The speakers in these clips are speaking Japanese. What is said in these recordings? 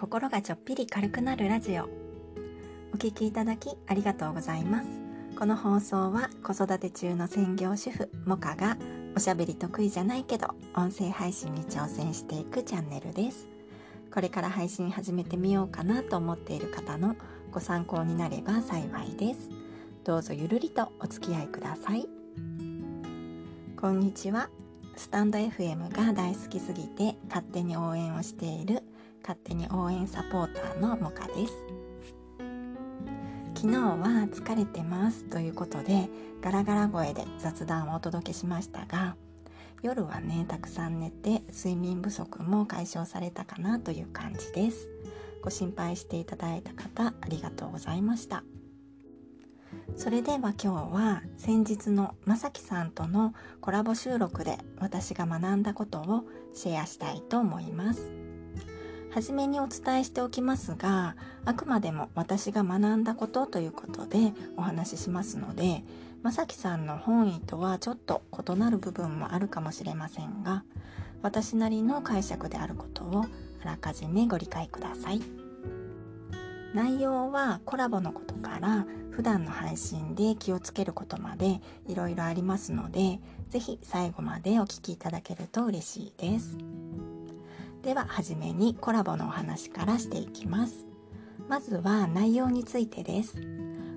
心がちょっぴり軽くなるラジオ。お聞きいただきありがとうございます。この放送は子育て中の専業主婦モカがおしゃべり得意じゃないけど音声配信に挑戦していくチャンネルです。これから配信始めてみようかなと思っている方のご参考になれば幸いです。どうぞゆるりとお付き合いください。こんにちは。スタンド FM が大好きすぎて勝手に応援をしている勝手に応援サポーターのモカです。昨日は疲れてますということでガラガラ声で雑談をお届けしましたが夜はねたくさん寝て睡眠不足も解消されたかなという感じです。ご心配していただいた方ありがとうございました。それでは今日は先日のまさきさんとのコラボ収録で私が学んだことをシェアしたいと思います。はじめにお伝えしておきますが、あくまでも私が学んだことということでお話ししますので、まさきさんの本意とはちょっと異なる部分もあるかもしれませんが、私なりの解釈であることをあらかじめご理解ください。内容はコラボのことから普段の配信で気をつけることまでいろいろありますので是非最後までお聴きいただけると嬉しいですでは初めにコラボのお話からしていきます。まずは内容についてです。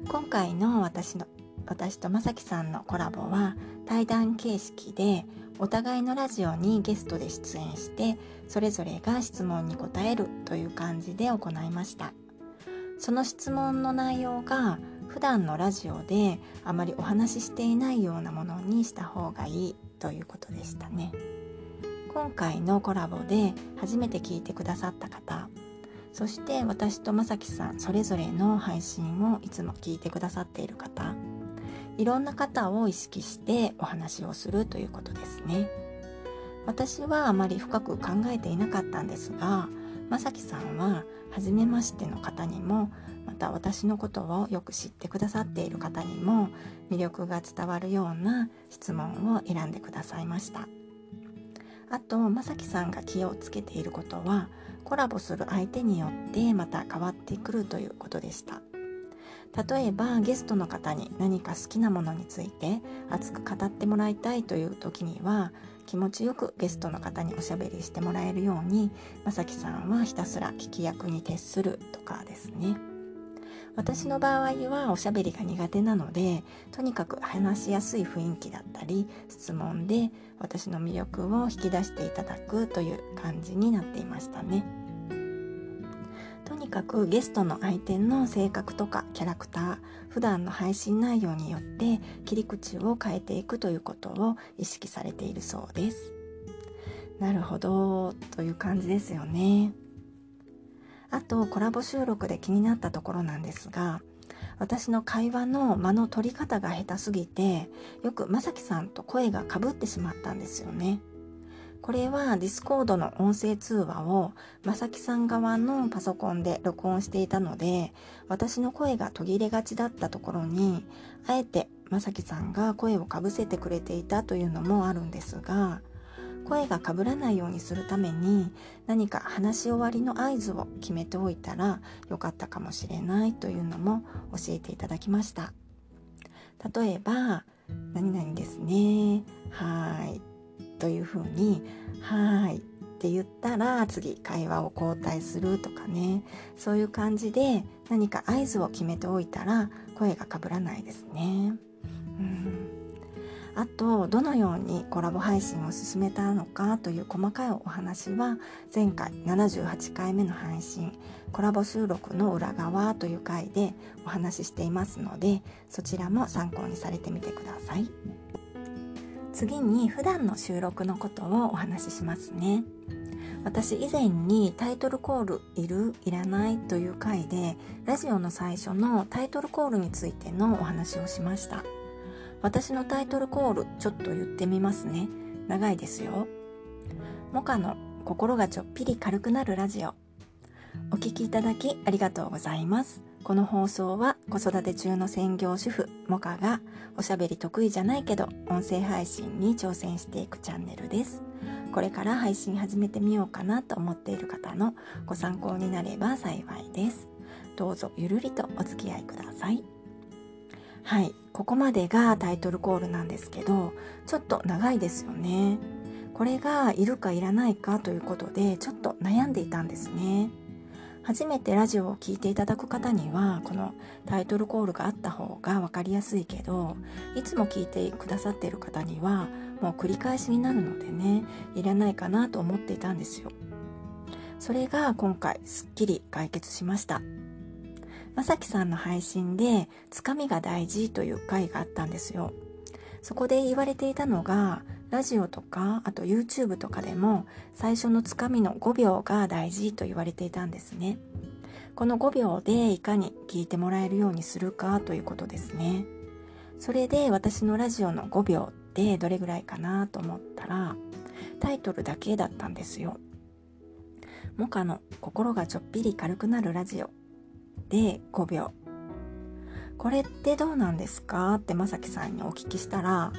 今回の私の私とまさきさんのコラボは対談形式でお互いのラジオにゲストで出演してそれぞれが質問に答えるという感じで行いました。その質問の内容が普段のラジオであまりお話ししていないようなものにした方がいいということでしたね。今回のコラボで初めて聞いてくださった方そして私とまさきさんそれぞれの配信をいつも聞いてくださっている方いろんな方を意識してお話をするということですね。私はあまり深く考えていなかったんですがまさきさんは初めましての方にもまた私のことをよく知ってくださっている方にも魅力が伝わるような質問を選んでくださいました。あとまさきさんが気をつけていることはコラボする相手によってまた変わってくるということでした。例えばゲストの方に何か好きなものについて熱く語ってもらいたいという時には気持ちよくゲストの方におしゃべりしてもらえるようにまさきさんはひたすら聞き役に徹するとかですね。私の場合はおしゃべりが苦手なのでとにかく話しやすい雰囲気だったり質問で私の魅力を引き出していただくという感じになっていましたね。とにかくゲストの相手の性格とかキャラクター普段の配信内容によって切り口を変えていくということを意識されているそうですなるほどという感じですよねあとコラボ収録で気になったところなんですが私の会話の間の取り方が下手すぎてよくまさきさんと声がかぶってしまったんですよね。これは Discord の音声通話をまさきさん側のパソコンで録音していたので私の声が途切れがちだったところにあえてまさきさんが声をかぶせてくれていたというのもあるんですが声がかぶらないようにするために何か話し終わりの合図を決めておいたらよかったかもしれないというのも教えていただきました例えば何々ですねはいというふうに「はい」って言ったら次会話を交代するとかねそういう感じで何か合図を決めておいたら声がかぶらないですね。うんあとどのようにコラボ配信を進めたのかという細かいお話は前回78回目の配信コラボ収録の裏側という回でお話ししていますのでそちらも参考にされてみてください。次に普段の収録のことをお話ししますね。私以前にタイトルコールいる？いらない？という回でラジオの最初のタイトルコールについてのお話をしました。私のタイトルコールちょっと言ってみますね。長いですよ。モカの心がちょっぴり軽くなるラジオ。お聴きいただきありがとうございます。この放送は子育て中の専業主婦モカがおしゃべり得意じゃないけど音声配信に挑戦していくチャンネルです。これから配信始めてみようかなと思っている方のご参考になれば幸いです。どうぞゆるりとお付き合いください。はい。ここまでがタイトルコールなんですけどちょっと長いですよね。これがいるかいらないかということでちょっと悩んでいたんですね。初めてラジオを聴いていただく方にはこのタイトルコールがあった方が分かりやすいけどいつも聞いてくださっている方にはもう繰り返しになるのでねいらないかなと思っていたんですよ。それが今回すっきり解決しました。まさきさんの配信で「つかみが大事」という回があったんですよ。そこで言われていたのがラジオとかあと YouTube とかでも最初のつかみの5秒が大事と言われていたんですね。この5秒でいかに聞いてもらえるようにするかということですね。それで私のラジオの5秒ってどれぐらいかなと思ったらタイトルだけだったんですよ。モカの心がちょっぴり軽くなるラジオ。で5秒。これってどうなんですか？ってまさきさんにお聞きしたら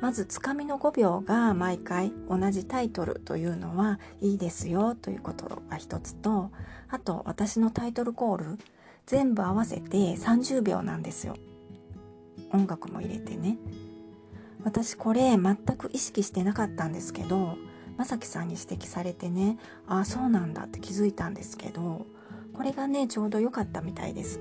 まずつかみの5秒が毎回同じタイトルというのはいいですよということが一つとあと私のタイトルコール全部合わせて30秒なんですよ。音楽も入れてね。私これ全く意識してなかったんですけどまさきさんに指摘されてねああそうなんだって気づいたんですけどこれがねちょうど良かったみたいです。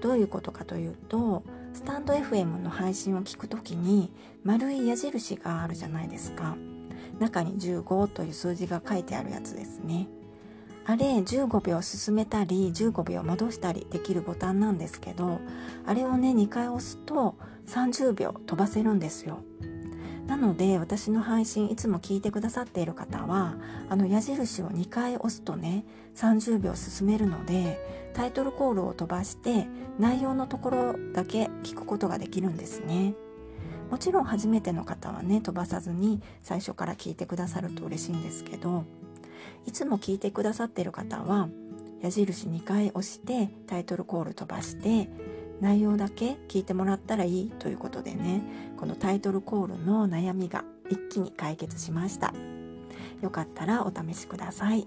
どういうことかというとスタンド FM の配信を聞くときに丸い矢印があるじゃないですか。中に15という数字が書いてあるやつですね。あれ15秒進めたり15秒戻したりできるボタンなんですけどあれをね2回押すと30秒飛ばせるんですよ。なので私の配信いつも聞いてくださっている方はあの矢印を2回押すとね30秒進めるのでタイトルコールを飛ばして内容のところだけ聞くことができるんですね。もちろん初めての方はね飛ばさずに最初から聞いてくださると嬉しいんですけどいつも聞いてくださっている方は矢印2回押してタイトルコール飛ばして内容だけ聞いてもらったらいいということでね。このタイトルコールの悩みが一気に解決しました。よかったらお試しください。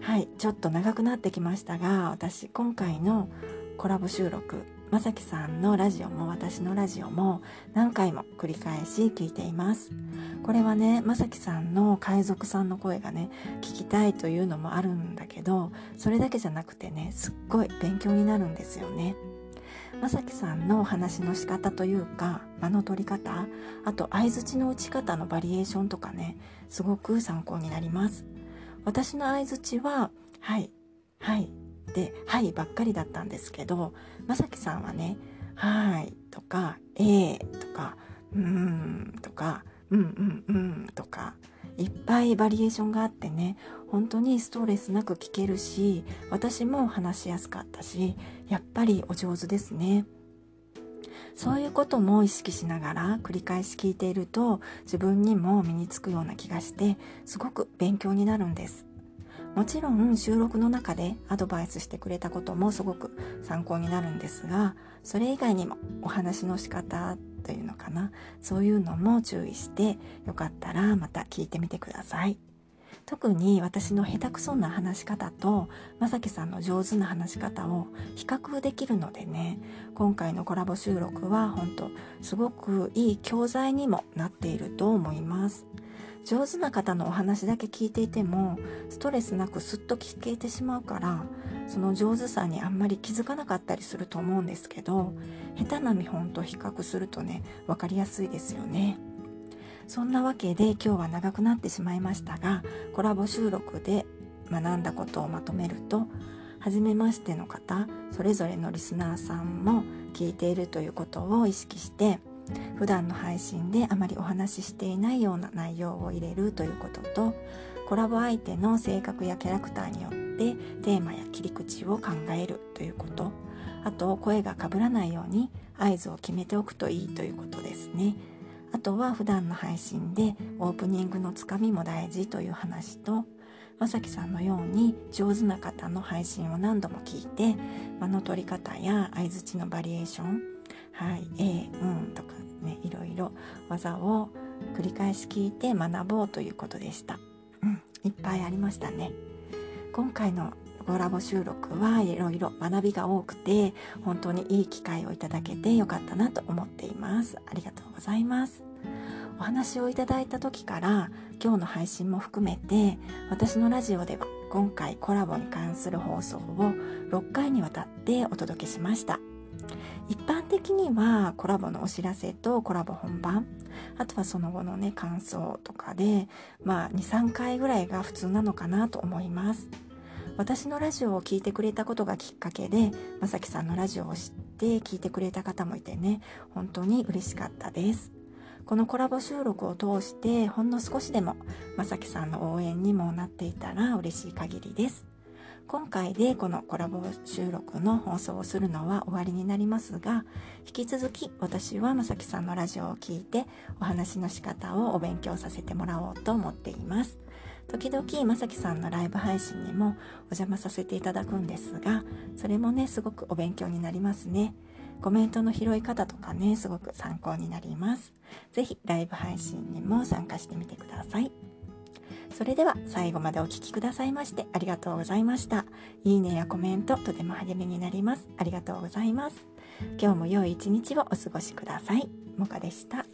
はいちょっと長くなってきましたが私今回のコラボ収録まさきさんのラジオも私のラジオも何回も繰り返し聞いています。これはねまさきさんの海賊さんの声がね聞きたいというのもあるんだけどそれだけじゃなくてねすっごい勉強になるんですよね。まさきさんのお話の仕方というか間の取り方あと相づちの打ち方のバリエーションとかねすごく参考になります。私の相づちは「はいはい」で「はい」ばっかりだったんですけどまさきさんはね「はい」とか「ええ」とか「うーん」とか「うんうんうん」とかいっぱいバリエーションがあってね本当にストレスなく聞けるし私も話しやすかったしやっぱりお上手ですね。そういうことも意識しながら繰り返し聞いていると自分にも身につくような気がしてすごく勉強になるんです。もちろん収録の中でアドバイスしてくれたこともすごく参考になるんですがそれ以外にもお話の仕方というのかな？そういうのも注意してよかったらまた聞いてみてください。特に私の下手くそな話し方とまさきさんの上手な話し方を比較できるのでね今回のコラボ収録は本当すごくいい教材にもなっていると思います。上手な方のお話だけ聞いていてもストレスなくすっと聞けてしまうからその上手さにあんまり気づかなかったりすると思うんですけど下手な見本と比較するとね分かりやすいですよね。そんなわけで今日は長くなってしまいましたがコラボ収録で学んだことをまとめると初めましての方それぞれのリスナーさんも聞いているということを意識して普段の配信であまりお話ししていないような内容を入れるということとコラボ相手の性格やキャラクターによってテーマや切り口を考えるということあと声がかぶらないように合図を決めておくといいということですね。あとは普段の配信でオープニングのつかみも大事という話とまさきさんのように上手な方の配信を何度も聞いて間の取り方や相づちのバリエーションはい、えー、うんとかねいろいろ技を繰り返し聞いて学ぼうということでした。うん、いっぱいありましたね。今回のコラボ収録はいろいろ学びが多くて本当にいい機会をいただけてよかったなと思っていますありがとうございますお話をいただいた時から今日の配信も含めて私のラジオでは今回コラボに関する放送を6回にわたってお届けしました一般的にはコラボのお知らせとコラボ本番あとはその後のね感想とかでまあ23回ぐらいが普通なのかなと思います。私のラジオを聴いてくれたことがきっかけでまさきさんのラジオを知って聞いてくれた方もいてね本当に嬉しかったです。このコラボ収録を通してほんの少しでもまさきさんの応援にもなっていたら嬉しい限りです。今回でこのコラボ収録の放送をするのは終わりになりますが引き続き私はまさきさんのラジオを聴いてお話の仕方をお勉強させてもらおうと思っています。時々まさきさんのライブ配信にもお邪魔させていただくんですがそれもねすごくお勉強になりますね。コメントの拾い方とかねすごく参考になります。是非ライブ配信にも参加してみてください。それでは最後までお聴きくださいましてありがとうございました。いいねやコメントとても励みになります。ありがとうございます。今日も良い一日をお過ごしください。もかでした。